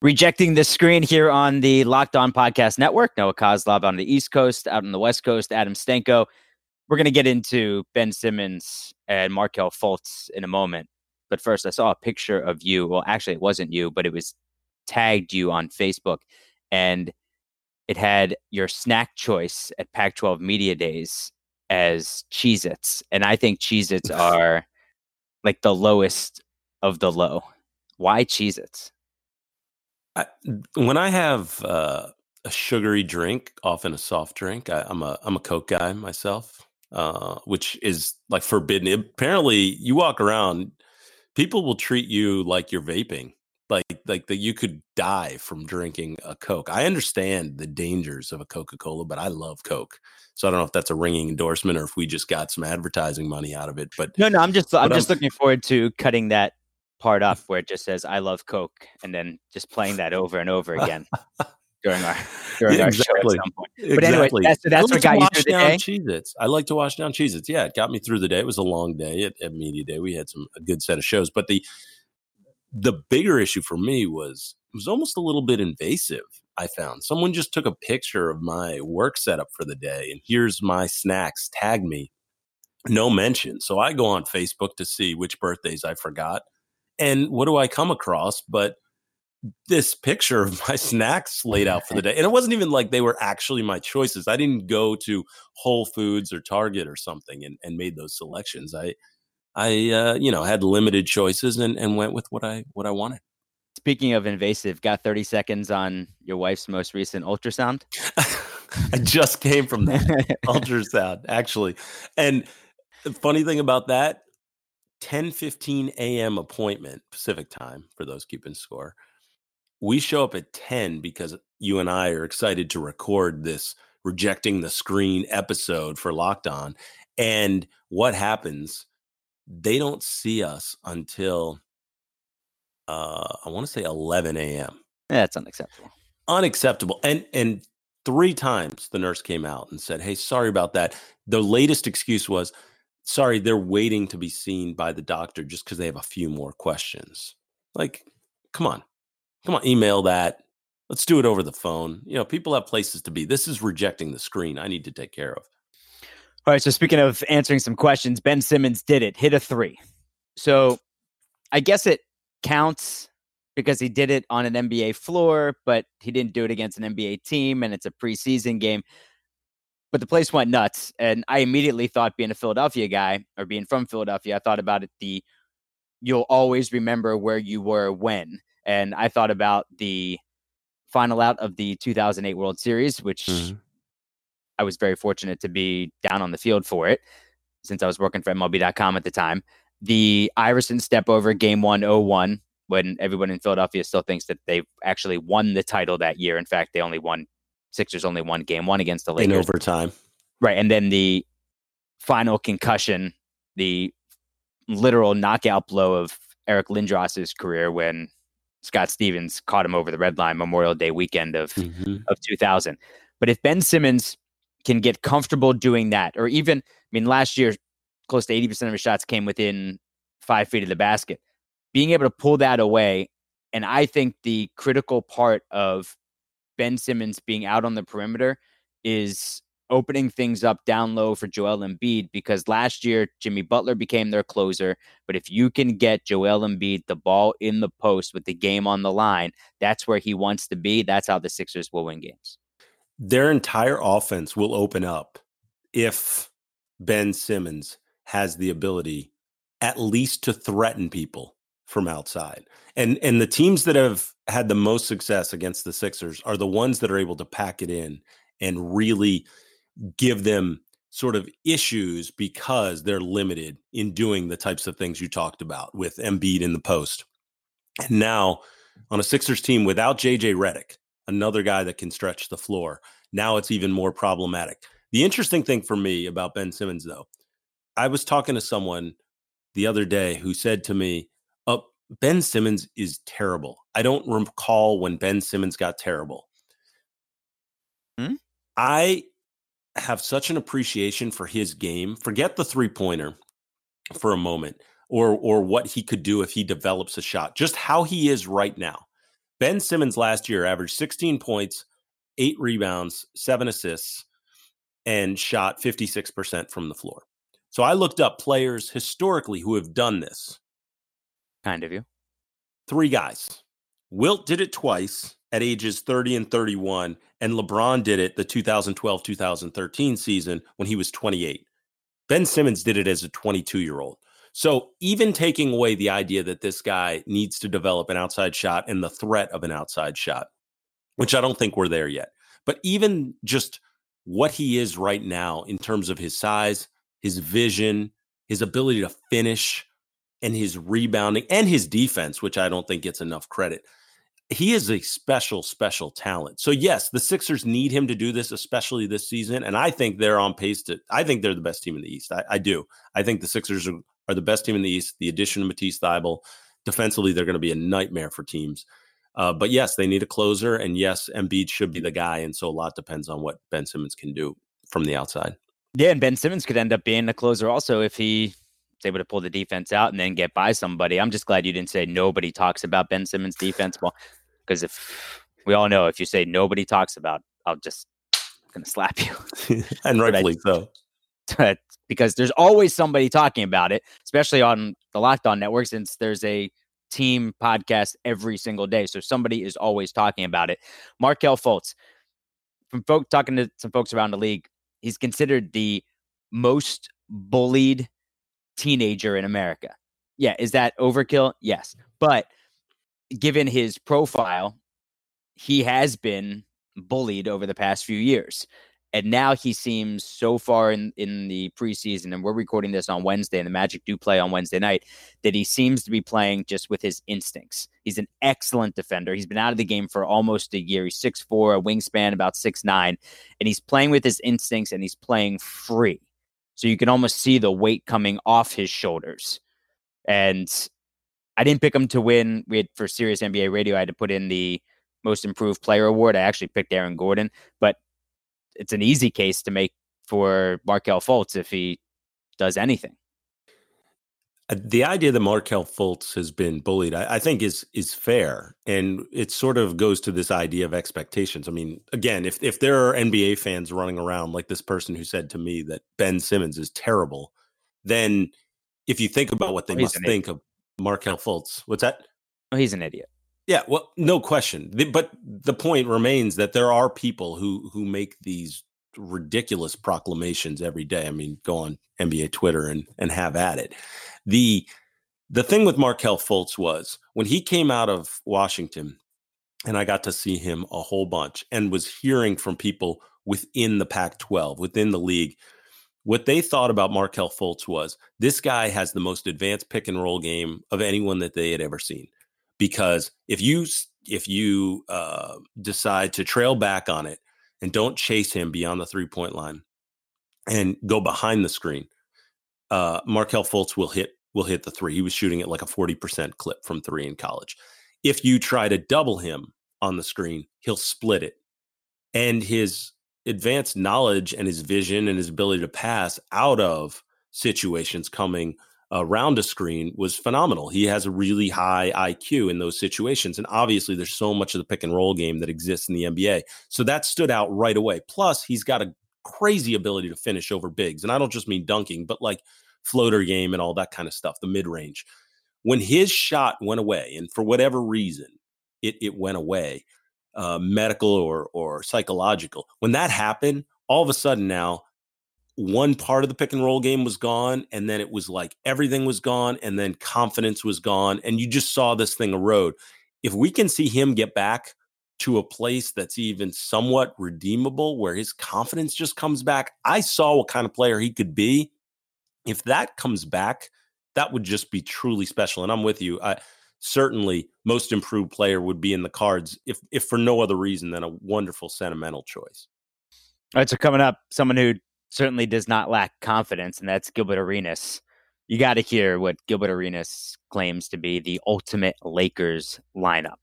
Rejecting the screen here on the Locked On Podcast Network. Noah Coslov on the East Coast, out on the West Coast, Adam Stenko. We're going to get into Ben Simmons and Markelle Fultz in a moment. But first, I saw a picture of you. Well, actually, it wasn't you, but it was tagged you on Facebook. And it had your snack choice at Pac 12 Media Days as Cheez Its. And I think Cheez Its are like the lowest of the low. Why Cheez Its? When I have uh, a sugary drink, often a soft drink, I, am a I'm a Coke guy myself, uh, which is like forbidden. Apparently, you walk around, people will treat you like you're vaping, like like that you could die from drinking a Coke. I understand the dangers of a Coca Cola, but I love Coke. So I don't know if that's a ringing endorsement or if we just got some advertising money out of it. But no, no, I'm just I'm just I'm, looking forward to cutting that part up where it just says "I love Coke" and then just playing that over and over again during our during yeah, our show at some point. But exactly. anyway, that's, that's what got you through the day. Cheez-Its. I like to wash down Cheez-Its. Yeah, it got me through the day. It was a long day at, at media day. We had some a good set of shows, but the the bigger issue for me was it was almost a little bit invasive. I found someone just took a picture of my work setup for the day, and here's my snacks. Tag me. No mention. So I go on Facebook to see which birthdays I forgot and what do I come across but this picture of my snacks laid out for the day? And it wasn't even like they were actually my choices. I didn't go to Whole Foods or Target or something and, and made those selections. I I uh, you know had limited choices and, and went with what I what I wanted. Speaking of invasive, got 30 seconds on your wife's most recent ultrasound? I just came from that ultrasound, actually. And the funny thing about that, 10 15 a.m. appointment Pacific time for those keeping score. We show up at 10 because you and I are excited to record this rejecting the screen episode for Locked On. And what happens? They don't see us until uh, I want to say 11 a.m. That's unacceptable. Unacceptable. And and three times the nurse came out and said, "Hey, sorry about that." The latest excuse was, sorry, they're waiting to be seen by the doctor just because they have a few more questions. Like, come on, come on, email that. Let's do it over the phone. You know, people have places to be. This is rejecting the screen. I need to take care of. All right. So, speaking of answering some questions, Ben Simmons did it, hit a three. So, I guess it counts because he did it on an NBA floor, but he didn't do it against an NBA team and it's a preseason game but the place went nuts. And I immediately thought, being a Philadelphia guy or being from Philadelphia, I thought about it the you'll always remember where you were when. And I thought about the final out of the 2008 World Series, which mm-hmm. I was very fortunate to be down on the field for it since I was working for MLB.com at the time. The Iverson step over game one, 1 when everyone in Philadelphia still thinks that they actually won the title that year. In fact, they only won Sixers only won game one against the Lakers in overtime. Right. And then the final concussion, the literal knockout blow of Eric Lindros's career when Scott Stevens caught him over the red line Memorial Day weekend of mm-hmm. of 2000. But if Ben Simmons can get comfortable doing that, or even, I mean, last year, close to 80% of his shots came within five feet of the basket, being able to pull that away. And I think the critical part of Ben Simmons being out on the perimeter is opening things up down low for Joel Embiid because last year Jimmy Butler became their closer. But if you can get Joel Embiid the ball in the post with the game on the line, that's where he wants to be. That's how the Sixers will win games. Their entire offense will open up if Ben Simmons has the ability at least to threaten people from outside. And and the teams that have had the most success against the Sixers are the ones that are able to pack it in and really give them sort of issues because they're limited in doing the types of things you talked about with Embiid in the post. And now on a Sixers team without JJ Redick, another guy that can stretch the floor, now it's even more problematic. The interesting thing for me about Ben Simmons though, I was talking to someone the other day who said to me, Ben Simmons is terrible. I don't recall when Ben Simmons got terrible. Hmm? I have such an appreciation for his game. Forget the three pointer for a moment or or what he could do if he develops a shot. Just how he is right now. Ben Simmons last year averaged 16 points, eight rebounds, seven assists, and shot 56% from the floor. So I looked up players historically who have done this. Kind of you. Three guys. Wilt did it twice at ages 30 and 31, and LeBron did it the 2012 2013 season when he was 28. Ben Simmons did it as a 22 year old. So even taking away the idea that this guy needs to develop an outside shot and the threat of an outside shot, which I don't think we're there yet, but even just what he is right now in terms of his size, his vision, his ability to finish, and his rebounding and his defense, which I don't think gets enough credit. He is a special, special talent. So, yes, the Sixers need him to do this, especially this season. And I think they're on pace to, I think they're the best team in the East. I, I do. I think the Sixers are, are, the best team in the East. The addition of Matisse Thybulle, defensively, they're going to be a nightmare for teams. Uh, but yes, they need a closer. And yes, Embiid should be the guy. And so a lot depends on what Ben Simmons can do from the outside. Yeah, and Ben Simmons could end up being a closer also if he was able to pull the defense out and then get by somebody. I'm just glad you didn't say nobody talks about Ben Simmons defense. Well, because if we all know if you say nobody talks about, I'll just I'm gonna slap you. and rightfully so. because there's always somebody talking about it, especially on the Locked On Network, since there's a team podcast every single day. So somebody is always talking about it. Markelle Fultz, from folk talking to some folks around the league, he's considered the most bullied teenager in America. Yeah, is that overkill? Yes. But given his profile, he has been bullied over the past few years. And now he seems so far in, in the preseason, and we're recording this on Wednesday, and the Magic do play on Wednesday night, that he seems to be playing just with his instincts. He's an excellent defender. He's been out of the game for almost a year. He's 6'4, a wingspan about six nine, and he's playing with his instincts and he's playing free. So you can almost see the weight coming off his shoulders. And I didn't pick him to win. We had for Sirius NBA Radio, I had to put in the most improved player award. I actually picked Aaron Gordon, but it's an easy case to make for Markelle Fultz if he does anything. Uh, the idea that Markelle Fultz has been bullied, I, I, think, is is fair, and it sort of goes to this idea of expectations. I mean, again, if if there are NBA fans running around like this person who said to me that Ben Simmons is terrible, then if you think about what they oh, must think idiot. of Markelle Fultz, what's that? Oh, he's an idiot. Yeah, well, no question. The, but the point remains that there are people who who make these ridiculous proclamations every day. I mean, go on NBA Twitter and and have at it. The the thing with Markelle Fultz was when he came out of Washington, and I got to see him a whole bunch and was hearing from people within the Pac 12, within the league. What they thought about Markelle Fultz was this guy has the most advanced pick and roll game of anyone that they had ever seen because if you if you uh, decide to trail back on it and don't chase him beyond the three point line and go behind the screen, uh, Markelle Fultz will hit will hit the three. He was shooting at like a forty percent clip from three in college. If you try to double him on the screen, he'll split it, and his advanced knowledge and his vision and his ability to pass out of situations coming around a screen was phenomenal. He has a really high IQ in those situations. And obviously, there's so much of the pick and roll game that exists in the NBA. So that stood out right away. Plus, he's got a crazy ability to finish over bigs. And I don't just mean dunking, but like floater game and all that kind of stuff, the mid range. When his shot went away, and for whatever reason, it, it went away, uh, medical or, or psychological, when that happened, all of a sudden now one part of the pick and roll game was gone and then it was like everything was gone and then confidence was gone and you just saw this thing erode. If we can see him get back to a place that's even somewhat redeemable where his confidence just comes back i saw what kind of player he could be. If that comes back that would just be truly special and i'm with you i certainly most improved player would be in the cards if if for no other reason than a wonderful sentimental choice. All right so coming up someone who certainly does not lack confidence, and that's Gilbert Arenas. You got to hear what Gilbert Arenas claims to be the ultimate Lakers lineup.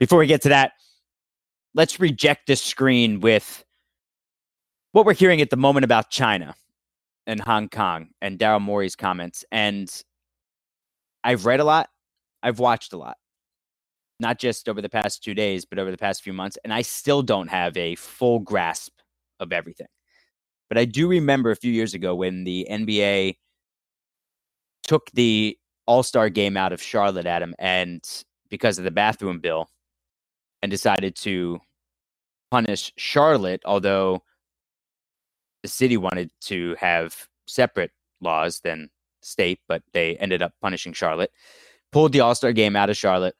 Before we get to that, let's reject this screen with what we're hearing at the moment about China and Hong Kong and Daryl Morey's comments. And I've read a lot. I've watched a lot, not just over the past two days, but over the past few months, and I still don't have a full grasp of everything. But I do remember a few years ago when the NBA took the All Star game out of Charlotte, Adam, and because of the bathroom bill, and decided to punish Charlotte, although the city wanted to have separate laws than state, but they ended up punishing Charlotte. Pulled the All Star game out of Charlotte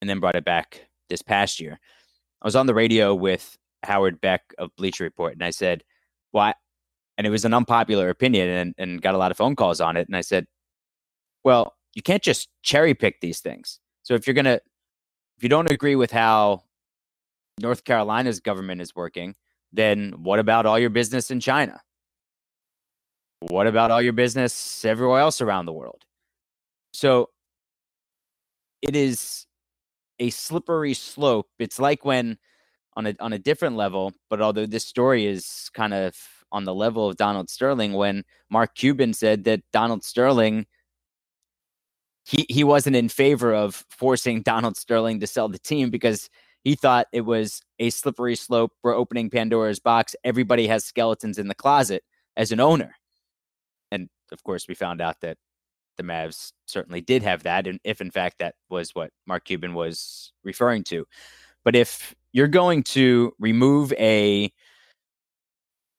and then brought it back this past year. I was on the radio with Howard Beck of Bleacher Report, and I said, "Why?" And it was an unpopular opinion, and, and got a lot of phone calls on it. And I said, "Well, you can't just cherry pick these things. So if you're gonna, if you don't agree with how North Carolina's government is working, then what about all your business in China? What about all your business everywhere else around the world? So it is a slippery slope. It's like when on a on a different level, but although this story is kind of on the level of Donald Sterling when Mark Cuban said that Donald Sterling he he wasn't in favor of forcing Donald Sterling to sell the team because he thought it was a slippery slope. We're opening Pandora's box. Everybody has skeletons in the closet as an owner. And of course, we found out that the Mavs certainly did have that, and if in fact that was what Mark Cuban was referring to. But if you're going to remove a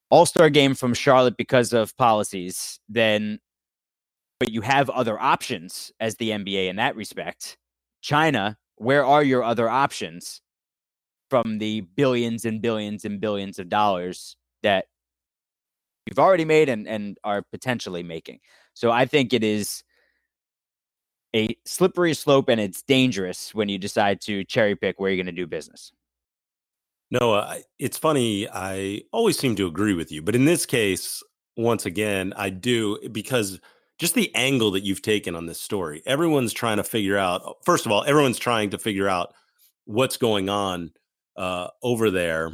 all-star game from Charlotte because of policies, then but you have other options as the NBA in that respect. China, where are your other options from the billions and billions and billions of dollars that you've already made and, and are potentially making? So I think it is a slippery slope and it's dangerous when you decide to cherry pick where you're going to do business. No, uh, it's funny. I always seem to agree with you, but in this case, once again, I do because just the angle that you've taken on this story. Everyone's trying to figure out. First of all, everyone's trying to figure out what's going on uh, over there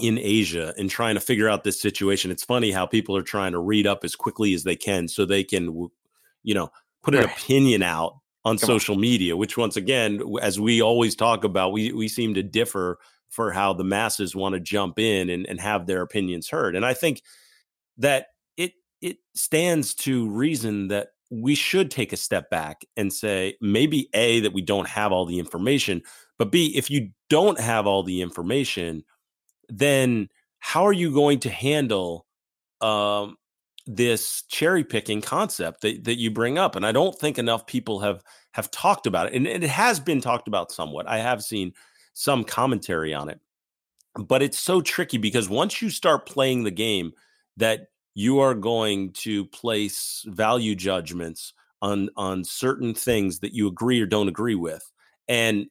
in Asia and trying to figure out this situation. It's funny how people are trying to read up as quickly as they can so they can, you know, put an opinion out on Come social on. media, which once again, as we always talk about, we we seem to differ for how the masses want to jump in and, and have their opinions heard. And I think that it it stands to reason that we should take a step back and say maybe a that we don't have all the information, but b if you don't have all the information, then how are you going to handle um, this cherry picking concept that, that you bring up? And i don't think enough people have have talked about it and, and, it has been talked about somewhat. I have seen some commentary on it. But it's so tricky because once you start playing the game that you are going to place value judgments on on certain things that you agree or don't agree with and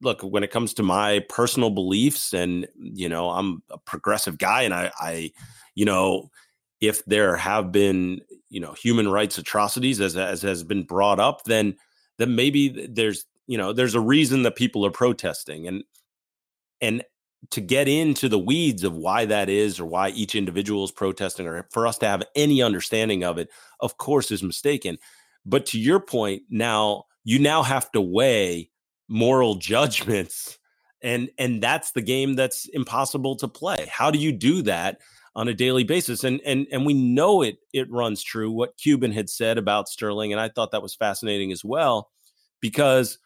look when it comes to my personal beliefs and you know i'm a progressive guy and i i you know if there have been you know human rights atrocities as as has been brought up then then maybe there's you know there's a reason that people are protesting. And and to get into the weeds of why that is or why each individual is protesting or for us to have any understanding of it of course is mistaken. But to your point now you now have to weigh moral judgments and and that's the game that's impossible to play how do you do that on a daily basis. And and and we know it it runs true what Cuban had said about Sterling, and I thought that was fascinating as well, because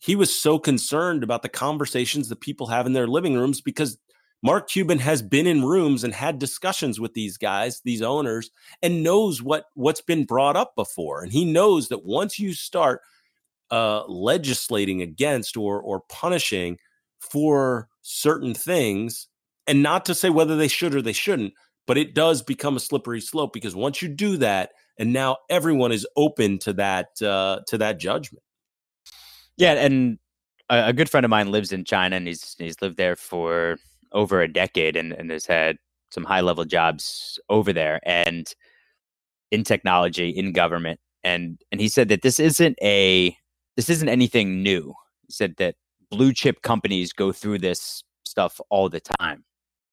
he was so concerned about the conversations that people have in their living rooms because Mark Cuban has been in rooms and had discussions with these guys, these owners, and knows what what's been brought up before. And he knows that once you start uh, legislating against or or punishing for certain things, and not to say whether they should or they shouldn't, but it does become a slippery slope because once you do that, and now everyone is open to that uh, to that judgment. Yeah, and a, good friend of mine lives in China, and he's he's lived there for over a decade, and, and has had some high level jobs over there, and in technology, in government, and and he said that this isn't a this isn't anything new. He said that blue chip companies go through this stuff all the time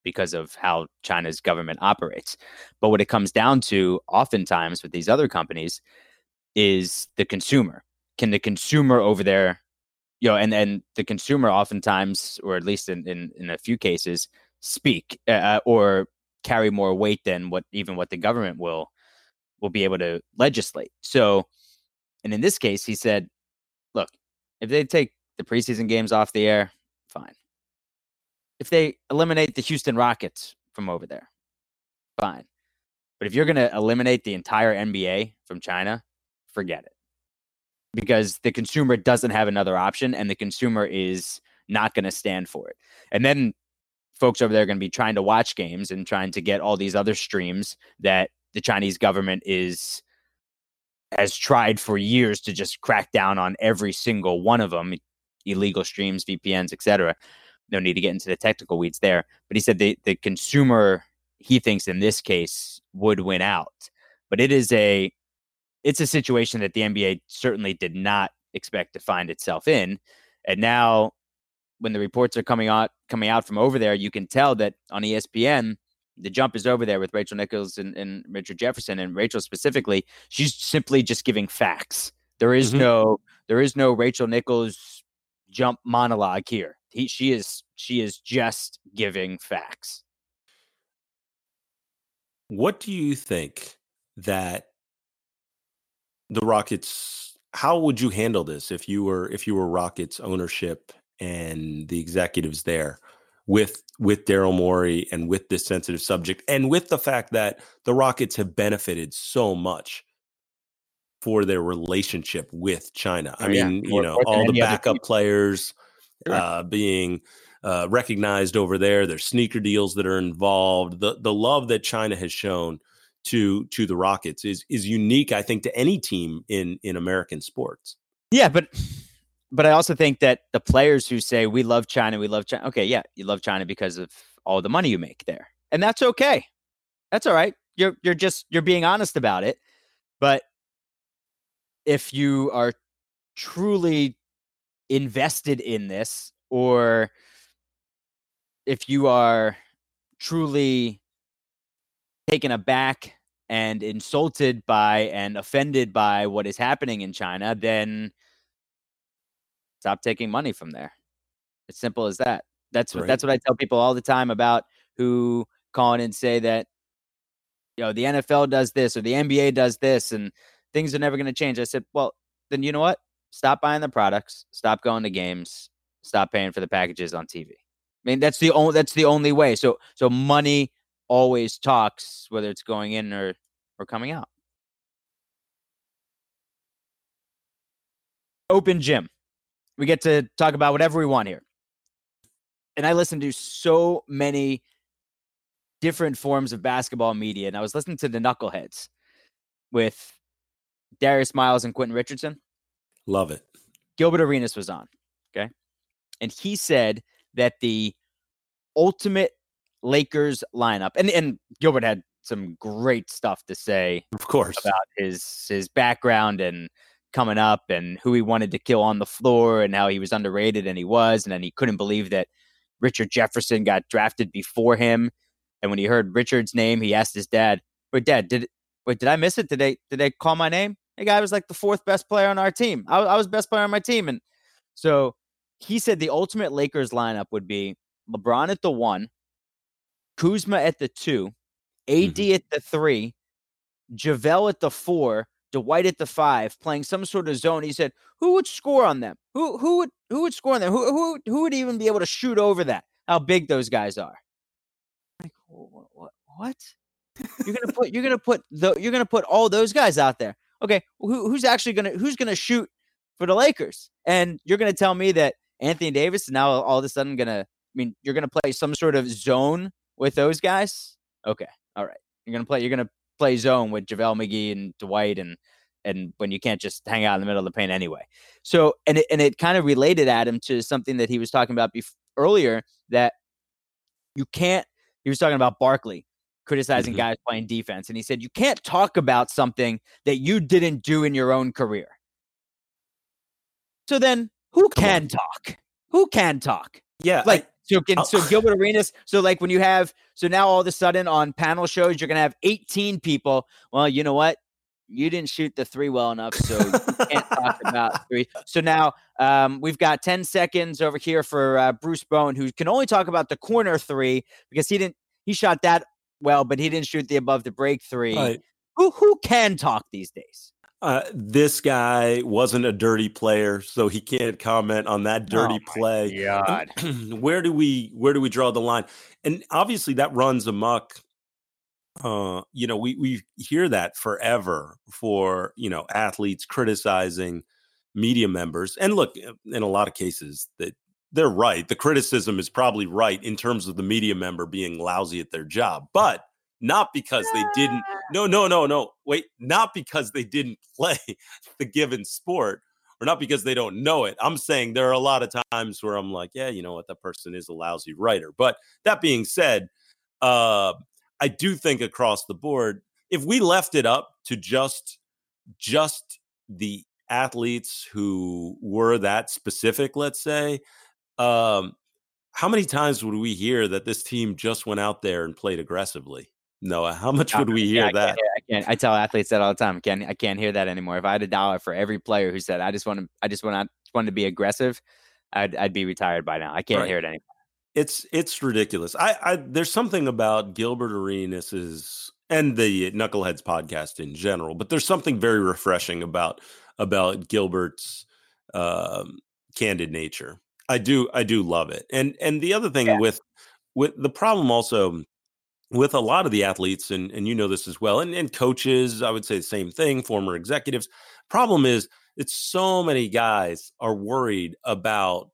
because of how China's government operates. But what it comes down to, oftentimes with these other companies, is the consumer. can the consumer over there, you know, and and the consumer oftentimes, or at least in in, in a few cases, speak uh, uh or carry more weight than what even what the government will will be able to legislate. So, and in this case, he said, look, if they take the preseason games off the air, fine. If they eliminate the Houston Rockets from over there, fine. But if you're going to eliminate the entire NBA from China, forget it. Because the consumer doesn't have another option and the consumer is not going to stand for it. And then folks over there are going to be trying to watch games and trying to get all these other streams that the Chinese government is has tried for years to just crack down on every single one of them illegal streams vpns etc no need to get into the technical weeds there but he said the, the consumer he thinks in this case would win out. But it is a it's a situation that the nba certainly did not expect to find itself in and now when the reports are coming out coming out from over there you can tell that on espn the jump is over there with Rachel Nichols and, and Richard Jefferson and Rachel specifically. She's simply just giving facts. There is mm-hmm. no there is no Rachel Nichols jump monologue here. He, she is she is just giving facts. What do you think that the Rockets how would you handle this if you were if you were Rockets ownership and the executives there? With with Daryl Morey and with this sensitive subject and with the fact that the Rockets have benefited so much for their relationship with China. I oh, mean, yeah. you know, all the backup players sure. uh, being uh, recognized over there, there's sneaker deals that are involved. The the love that China has shown to to the Rockets is is unique, I think, to any team in in American sports. Yeah, but but I also think that the players who say we love China, we love China. Okay, yeah, you love China because of all the money you make there, and that's okay. That's all right. You're you're just you're being honest about it. But if you are truly invested in this, or if you are truly taken aback and insulted by and offended by what is happening in China, then Stop taking money from there. It's simple as that. That's what right. that's what I tell people all the time about who call in and say that you know the NFL does this or the NBA does this and things are never going to change. I said, well, then you know what? Stop buying the products. Stop going to games. Stop paying for the packages on TV. I mean, that's the only that's the only way. So so money always talks, whether it's going in or or coming out. Open gym. We get to talk about whatever we want here. And I listen to so many different forms of basketball media. And I was listening to the Knuckleheads with Darius Miles and Quentin Richardson. Love it. Gilbert Arenas was on. Okay. And he said that the ultimate Lakers lineup, and, and Gilbert had some great stuff to say, of course, about his his background and coming up and who he wanted to kill on the floor and how he was underrated and he was and then he couldn't believe that Richard Jefferson got drafted before him. And when he heard Richard's name he asked his dad wait dad did wait did I miss it? Did they did they call my name? The guy was like the fourth best player on our team. I, I was best player on my team. And so he said the ultimate Lakers lineup would be LeBron at the one Kuzma at the two AD mm-hmm. at the three JaVale at the four Dwight at the five, playing some sort of zone. He said, "Who would score on them? Who who would who would score on them? Who who who would even be able to shoot over that? How big those guys are?" Like what? What? You're gonna put you're gonna put the you're gonna put all those guys out there. Okay, who, who's actually gonna who's gonna shoot for the Lakers? And you're gonna tell me that Anthony Davis is now all of a sudden gonna. I mean, you're gonna play some sort of zone with those guys. Okay, all right. You're gonna play. You're gonna play zone with JaVale McGee and Dwight and and when you can't just hang out in the middle of the paint anyway. So and it and it kind of related Adam to something that he was talking about before, earlier that you can't he was talking about Barkley criticizing mm-hmm. guys playing defense and he said you can't talk about something that you didn't do in your own career. So then who Come can on. talk? Who can talk? Yeah, like I, so, can, so Gilbert Arenas. So, like when you have, so now all of a sudden on panel shows, you're going to have 18 people. Well, you know what? you didn't shoot the three well enough, so you can't talk about three. So now um, we've got 10 seconds over here for uh, Bruce Bowen, who can only talk about the corner three because he didn't he shot that well, but he didn't shoot the above the break three. Right. Who who can talk these days? Uh, this guy wasn't a dirty player, so he can't comment on that dirty Oh play. God. where do we where do we draw the line? And obviously that runs amok. Uh, you know, we we hear that forever for you know athletes criticizing media members. And look, uh, in a lot of cases that they're right. The criticism is probably right in terms of the media member being lousy at their job, but not because they didn't no, no, no, no. Wait, not because they didn't play the given sport or not because they don't know it. I'm saying there are a lot of times where I'm like, yeah, you know what, that person is a lousy writer. But that being said, uh, I do think across the board, if we left it up to just just the athletes who were that specific, let's say, um, how many times would we hear that this team just went out there and played aggressively? Noah, how much would we Yeah, hear I that? can't, I can't. I tell athletes that all the time. I can't. I can't hear that anymore. If I had a dollar for every player who said, "I just want to, I just want to, want to be aggressive," I'd, I'd be retired by now. I can't Right. hear it anymore. It's it's ridiculous. I, I there's something about Gilbert Arenas' and the Knuckleheads podcast in general, but there's something very refreshing about about Gilbert's um, candid nature. I do I do love it. And and the other thing Yeah. with with the problem also with a lot of the athletes and and you know this as well and, and coaches i would say the same thing former executives. Problem is it's so many guys are worried about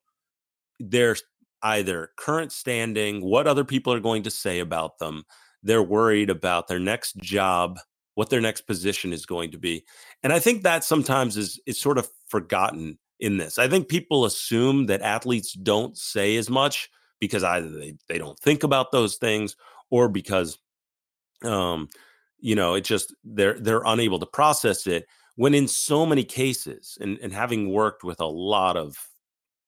their either current standing what other people are going to say about them. They're worried about their next job what their next position is going to be and i think that sometimes is is sort of forgotten in this. I think people assume that athletes don't say as much because either they, they don't think about those things or because um you know it just they're they're unable to process it when in so many cases and and having worked with a lot of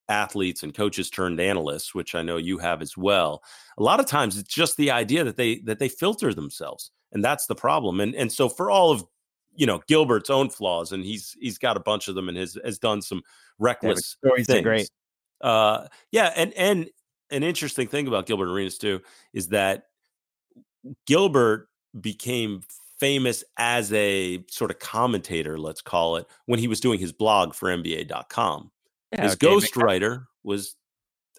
athletes and coaches turned analysts which i know you have as well a lot of times it's just the idea that they that they filter themselves and that's the problem and and so for all of you know gilbert's own flaws and he's he's got a bunch of them and has has done some Yeah, reckless stories things. great. Uh, yeah, and and an interesting thing about Gilbert Arenas too is that Gilbert became famous as a sort of commentator, let's call it, when he was doing his blog for NBA.com. Yeah, his Dave ghostwriter was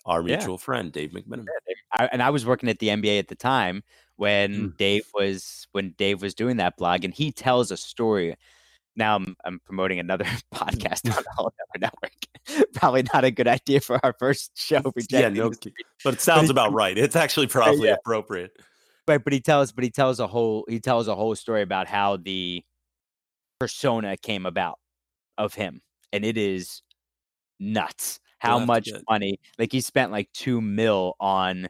our Yeah. mutual friend, Dave McMenamin. I, and I was working at the NBA at the time when Mm. Dave was when Dave was doing that blog, and he tells a story. Now I'm, I'm promoting another podcast on whole network. Probably not a good idea for our first show. Yeah, no, but it sounds about right. It's actually probably yeah. appropriate. Right, but he tells but he tells a whole he tells a whole story about how the persona came about of him. And it is nuts how much money like he spent like two mil on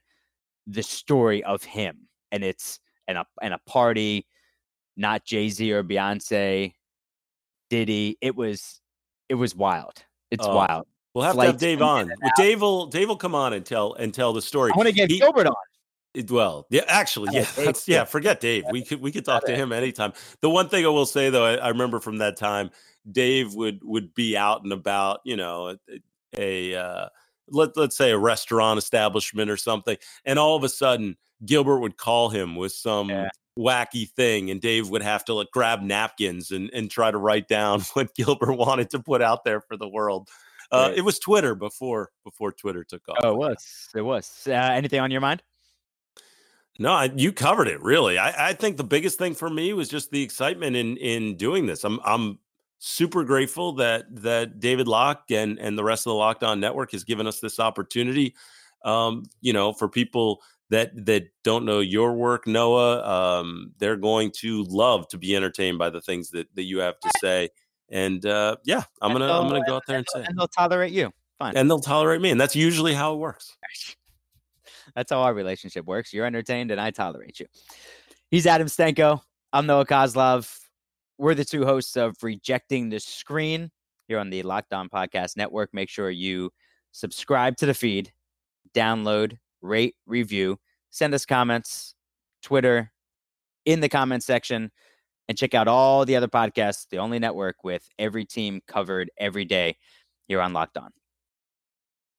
the story of him. And it's and a and a party, not Jay-Z or Beyonce, Diddy. It was it was wild. It's Oh, wild. We'll have to have Dave on. Dave will Dave will come on and tell and tell the story. I want to get He- Gilbert on. It- well, yeah, actually, Oh, yeah, Dave, that's, yeah. Forget Dave. We could we could talk to him anytime. The one thing I will say though, I, I remember from that time, Dave would would be out and about, you know, a, a uh, let let's say a restaurant establishment or something, and all of a sudden Gilbert would call him with some Yeah. wacky thing, and Dave would have to like grab napkins and and try to write down what Gilbert wanted to put out there for the world. Uh, Right. it was Twitter before before Twitter took off. Oh, it was. It was. Uh, anything on your mind? No, I, you covered it really. I, I think the biggest thing for me was just the excitement in in doing this. I'm I'm super grateful that that David Locke and and the rest of the Locked On Network has given us this opportunity. Um, you know, for people that that don't know your work, Noah, um, they're going to love to be entertained by the things that that you have to say. And uh, yeah, I'm gonna I'm gonna go out there and say, it. And they'll tolerate you. Fine. and they'll tolerate me, and that's usually how it works. That's how our relationship works. You're entertained and I tolerate you. He's Adam Stenko. I'm Noah Coslov. We're the two hosts of Rejecting the Screen here on the Locked On Podcast Network. Make sure you subscribe to the feed, download, rate, review, send us comments, Twitter, in the comment section. and check out all the other podcasts, the only network with every team covered every day here on Locked On.